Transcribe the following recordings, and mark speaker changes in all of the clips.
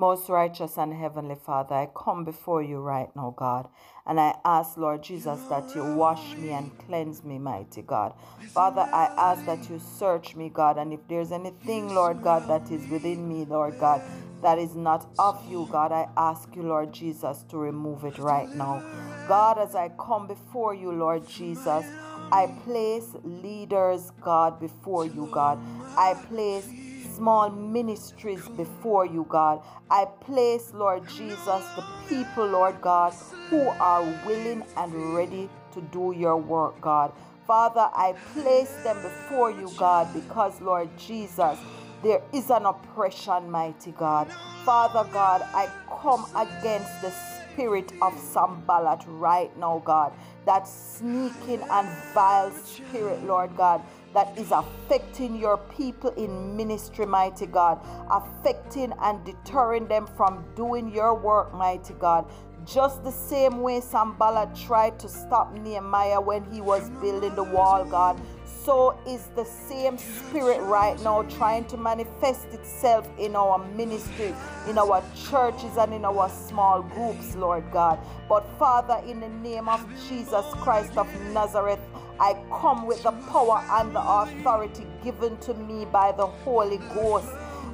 Speaker 1: Most righteous and heavenly Father, I come before you right now, God, and I ask, Lord Jesus, that you wash me and cleanse me, mighty God. Father, I ask that you search me, God, and if there's anything, Lord God, that is within me, Lord God, that is not of you, God, I ask you, Lord Jesus, to remove it right now. God, as I come before you, Lord Jesus, I place leaders, God, before you, God. I place small ministries before you, God. I place, Lord Jesus, the people, Lord God, who are willing and ready to do your work, God. Father, I place them before you, God, because, Lord Jesus, there is an oppression, mighty God. Father God, I come against the spirit of Sanballat right now, God. That sneaking and vile spirit, Lord God that is affecting your people in ministry, mighty God, affecting and deterring them from doing your work, mighty God. Just the same way Sanballat tried to stop Nehemiah when he was building the wall, God, so is the same spirit right now trying to manifest itself in our ministry, in our churches, and in our small groups, Lord God. But Father, in the name of Jesus Christ of Nazareth, I come with the power and the authority given to me by the Holy Ghost.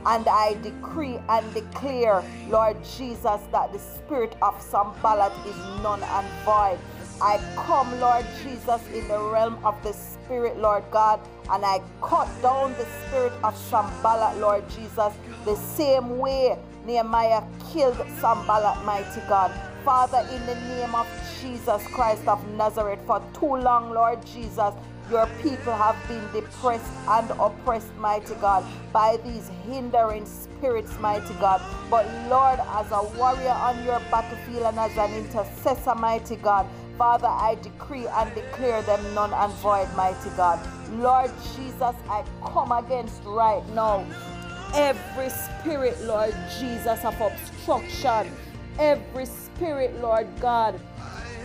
Speaker 1: And I decree and declare, Lord Jesus, that the spirit of Sanballat is none and void. I come, Lord Jesus, in the realm of the Spirit, Lord God, and I cut down the spirit of Sanballat, Lord Jesus, the same way Nehemiah killed Sanballat, mighty God. Father, in the name of Jesus Christ of Nazareth, for too long, Lord Jesus, your people have been depressed and oppressed, mighty God, by these hindering spirits, mighty God. But Lord, as a warrior on your battlefield and as an intercessor, mighty God, Father, I decree and declare them none and void, mighty God. Lord Jesus, I come against right now every spirit, Lord Jesus, of obstruction, every spirit, Lord God,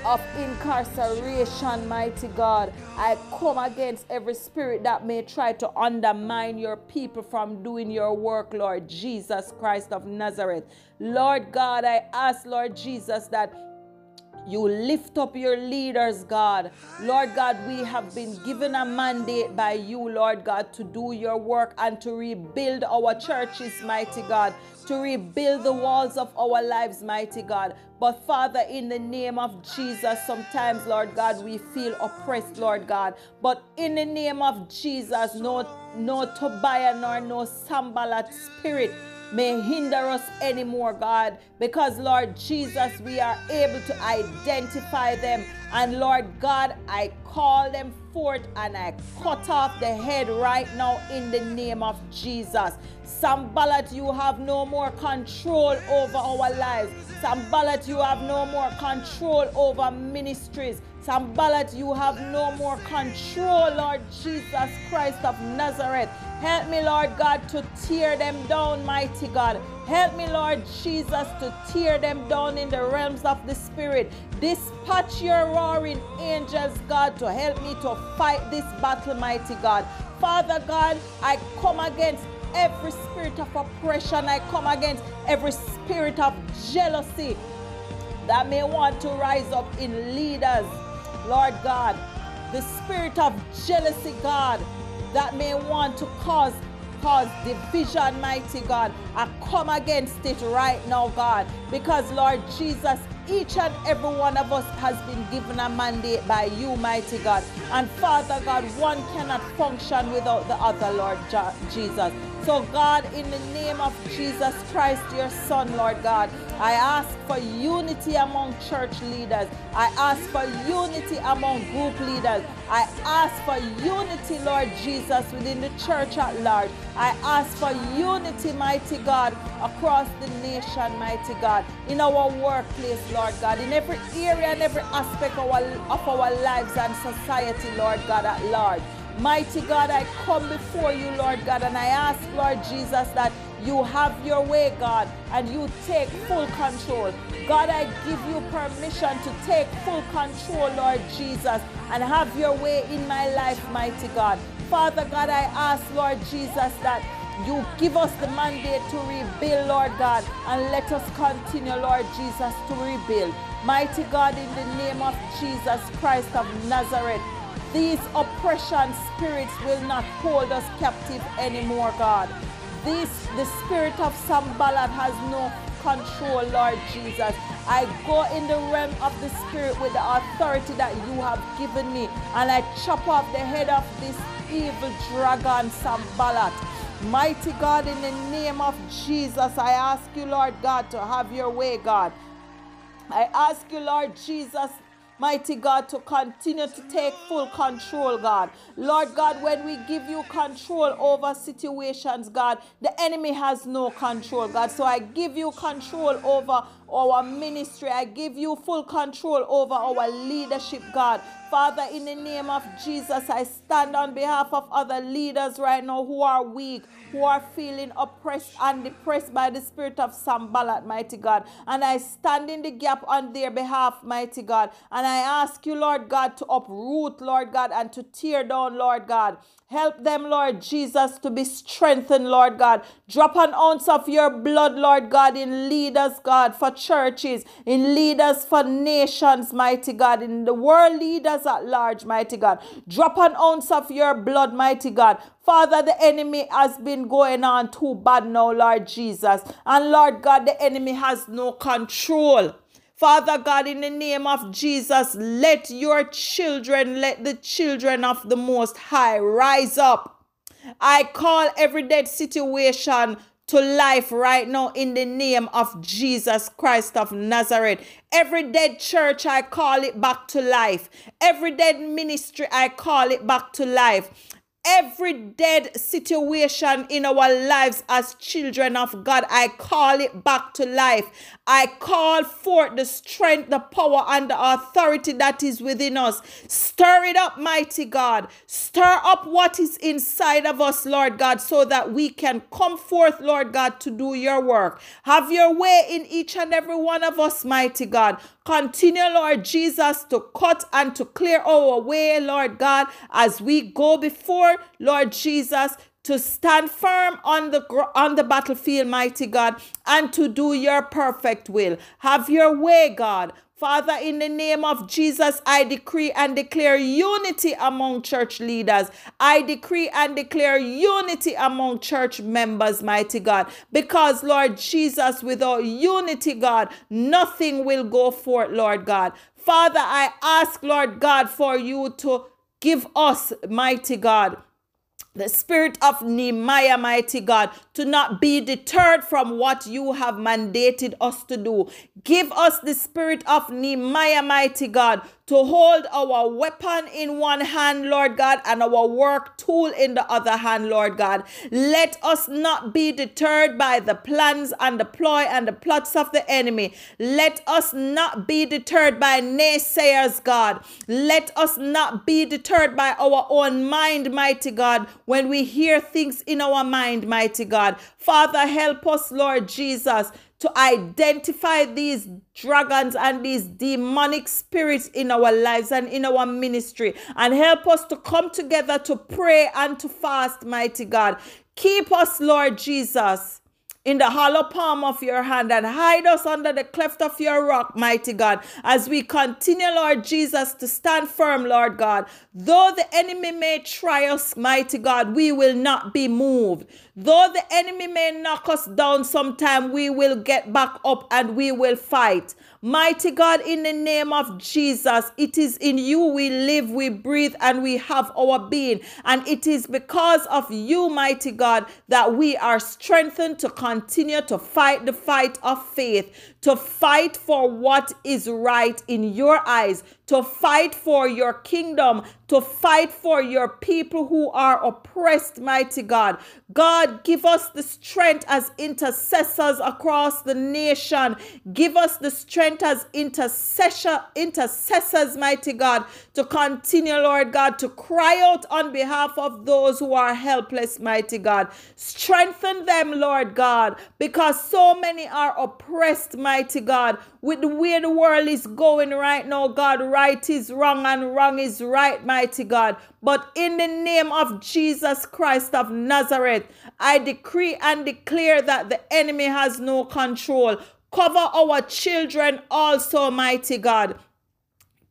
Speaker 1: of incarceration, mighty God. I come against every spirit that may try to undermine your people from doing your work, Lord Jesus Christ of Nazareth. Lord God, I ask, Lord Jesus, that you lift up your leaders, God. Lord God, we have been given a mandate by you, Lord God, to do your work and to rebuild our churches, mighty God, to rebuild the walls of our lives, mighty God. But Father, in the name of Jesus, sometimes, Lord God, we feel oppressed, Lord God. But in the name of Jesus, no, no Tobiah nor no Sanballat spirit may hinder us anymore, God, because, Lord Jesus, we are able to identify them. And Lord God, I call them forth and I cut off the head right now in the name of Jesus. Sanballat, you have no more control over our lives. Sanballat, you have no more control over ministries. Sanballat, you have no more control, Lord Jesus Christ of Nazareth. Help me, Lord God, to tear them down, mighty God. Help me, Lord Jesus, to tear them down in the realms of the Spirit. Dispatch your roaring angels, God, to help me to fight this battle, mighty God. Father God, I come against every spirit of oppression. I come against every spirit of jealousy that may want to rise up in leaders. Lord God, the spirit of jealousy, God, that may want to cause cause division, mighty God. I come against it right now, God, because Lord Jesus, each and every one of us has been given a mandate by you, mighty God. And Father God, one cannot function without the other, Lord Jesus. So, God, in the name of Jesus Christ, your Son, Lord God, I ask for unity among church leaders. I ask for unity among group leaders. I ask for unity, Lord Jesus, within the church at large. I ask for unity, mighty God, across the nation, mighty God, in our workplace, Lord God, in every area and every aspect of our, of our lives and society, Lord God, at large. Mighty God, I come before you, Lord God, and I ask, Lord Jesus, that you have your way, God, and you take full control. God, I give you permission to take full control, Lord Jesus, and have your way in my life, mighty God. Father God, I ask, Lord Jesus, that You give us the mandate to rebuild, Lord God, and let us continue, Lord Jesus, to rebuild. Mighty God, in the name of Jesus Christ of Nazareth, these oppression spirits will not hold us captive anymore, God. This, the spirit of Sanballat has no control, Lord Jesus. I go in the realm of the spirit with the authority that you have given me, and I chop off the head of this evil dragon, Sanballat. Mighty God, in the name of Jesus, I ask you, Lord God, to have your way, God. I ask you, Lord Jesus, mighty God, to continue to take full control, God. Lord God, when we give you control over situations, God, the enemy has no control, God. So I give you control over our ministry. I give you full control over our leadership, God. Father, in the name of Jesus, I stand on behalf of other leaders right now who are weak, who are feeling oppressed and depressed by the spirit of Sanballat, mighty God. And I stand in the gap on their behalf, mighty God. And I ask you, Lord God, to uproot, Lord God, and to tear down, Lord God, Help them, Lord Jesus, to be strengthened, Lord God. Drop an ounce of your blood, Lord God, in leaders, God, for churches, in leaders for nations, mighty God, in the world leaders at large, mighty God. Drop an ounce of your blood, mighty God. Father, the enemy has been going on too bad now, Lord Jesus. And Lord God, the enemy has no control. Father God, in the name of Jesus, let your children, let the children of the Most High rise up. I call every dead situation to life right now in the name of Jesus Christ of Nazareth. Every dead church, I call it back to life. Every dead ministry, I call it back to life every dead situation in our lives as children of God, I call it back to life. I call forth the strength, the power, and the authority that is within us. Stir it up, mighty God. Stir up what is inside of us, Lord God, so that we can come forth, Lord God, to do your work. Have your way in each and every one of us, mighty God. Continue, Lord Jesus, to cut and to clear our way, Lord God, as we go before, Lord Jesus, to stand firm on the on the battlefield mighty god and to do your perfect will. Have your way god Father, in the name of Jesus, I decree and declare unity among church leaders. I decree and declare unity among church members, mighty God. Because, Lord Jesus, without unity, God, nothing will go forth, Lord God. Father, I ask, Lord God, for you to give us, mighty God, the spirit of Nehemiah, mighty God, to not be deterred from what you have mandated us to do. Give us the spirit of Nehemiah, mighty God, to hold our weapon in one hand, Lord God, and our work tool in the other hand, Lord God. Let us not be deterred by the plans and the ploy and the plots of the enemy. Let us not be deterred by naysayers, God. Let us not be deterred by our own mind, mighty God, when we hear things in our mind, mighty God. Father, help us, Lord Jesus to identify these dragons and these demonic spirits in our lives and in our ministry and help us to come together to pray and to fast, mighty God. Keep us, Lord Jesus in the hollow palm of your hand and hide us under the cleft of your rock, mighty God, as we continue, Lord Jesus, to stand firm, Lord God. Though the enemy may try us, mighty God, we will not be moved. Though the enemy may knock us down sometime, we will get back up and we will fight. Mighty God, in the name of Jesus, it is in you we live, we breathe, and we have our being. And it is because of you, mighty God, that we are strengthened to continue to fight the fight of faith, to fight for what is right in your eyes, to fight for your kingdom, to fight for your people who are oppressed, mighty God. God, give us the strength as intercessors across the nation. Give us the strength as intercessor, intercessors, mighty God, to continue, Lord God, to cry out on behalf of those who are helpless, mighty God. Strengthen them, Lord God, because so many are oppressed, mighty God, with the way the world is going right now, God. Right is wrong and wrong is right, mighty God. But in the name of Jesus Christ of Nazareth, I decree and declare that the enemy has no control. Cover our children also, mighty God.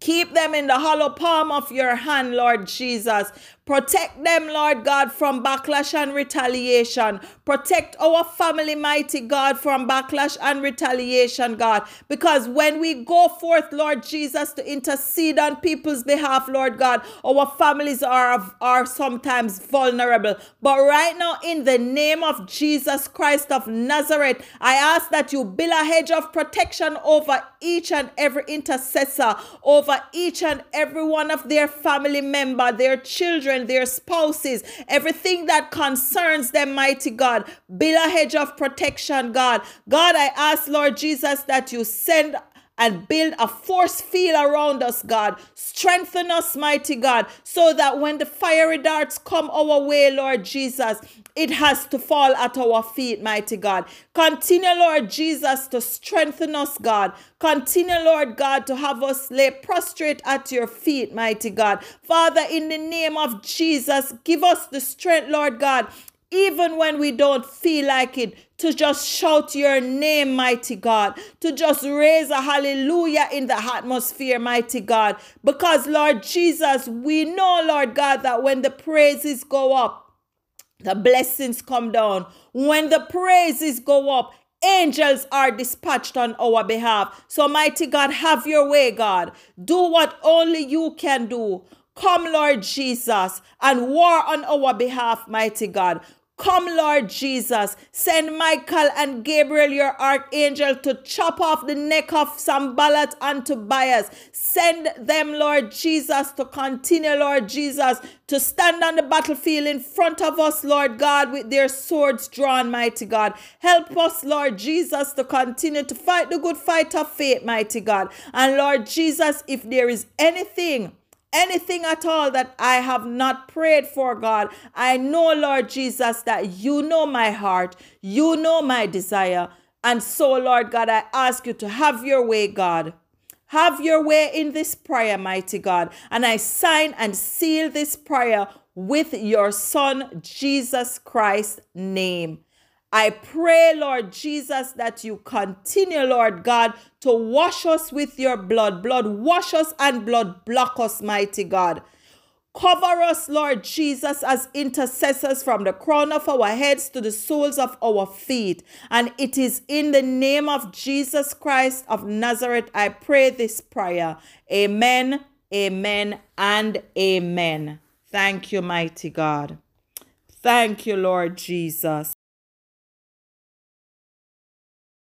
Speaker 1: Keep them in the hollow palm of your hand, Lord Jesus. Protect them, Lord God, from backlash and retaliation. Protect our family, mighty God, from backlash and retaliation, God. Because when we go forth, Lord Jesus, to intercede on people's behalf, Lord God, our families are, are sometimes vulnerable. But right now, in the name of Jesus Christ of Nazareth, I ask that you build a hedge of protection over each and every intercessor, over each and every one of their family member, their children their spouses, everything that concerns them, mighty God. Build a hedge of protection, God. God, I ask, Lord Jesus, that you send and build a force field around us, God. Strengthen us, mighty God, so that when the fiery darts come our way, Lord Jesus, it has to fall at our feet, mighty God. Continue, Lord Jesus, to strengthen us, God. Continue, Lord God, to have us lay prostrate at your feet, mighty God. Father, in the name of Jesus, give us the strength, Lord God, even when we don't feel like it, to just shout your name, mighty God, to just raise a hallelujah in the atmosphere, mighty God. Because, Lord Jesus, we know, Lord God, that when the praises go up, the blessings come down. When the praises go up, angels are dispatched on our behalf. So, mighty God, have your way, God. Do what only you can do. Come, Lord Jesus, and war on our behalf, mighty God. Come, Lord Jesus. Send Michael and Gabriel, your archangel, to chop off the neck of Sanballat and Tobias. Send them, Lord Jesus, to continue, Lord Jesus, to stand on the battlefield in front of us, Lord God, with their swords drawn, mighty God. Help us, Lord Jesus, to continue to fight the good fight of faith, mighty God. And Lord Jesus, if there is anything, anything at all that I have not prayed for, God, I know, Lord Jesus, that you know my heart, you know my desire. And so, Lord God, I ask you to have your way, God. Have your way in this prayer, mighty God. And I sign and seal this prayer with your Son, Jesus Christ's name. I pray, Lord Jesus, that you continue, Lord God, to wash us with your blood. Blood wash us and blood block us, mighty God. Cover us, Lord Jesus, as intercessors from the crown of our heads to the soles of our feet. And it is in the name of Jesus Christ of Nazareth I pray this prayer. Amen, amen, and amen. Thank you, mighty God. Thank you, Lord Jesus.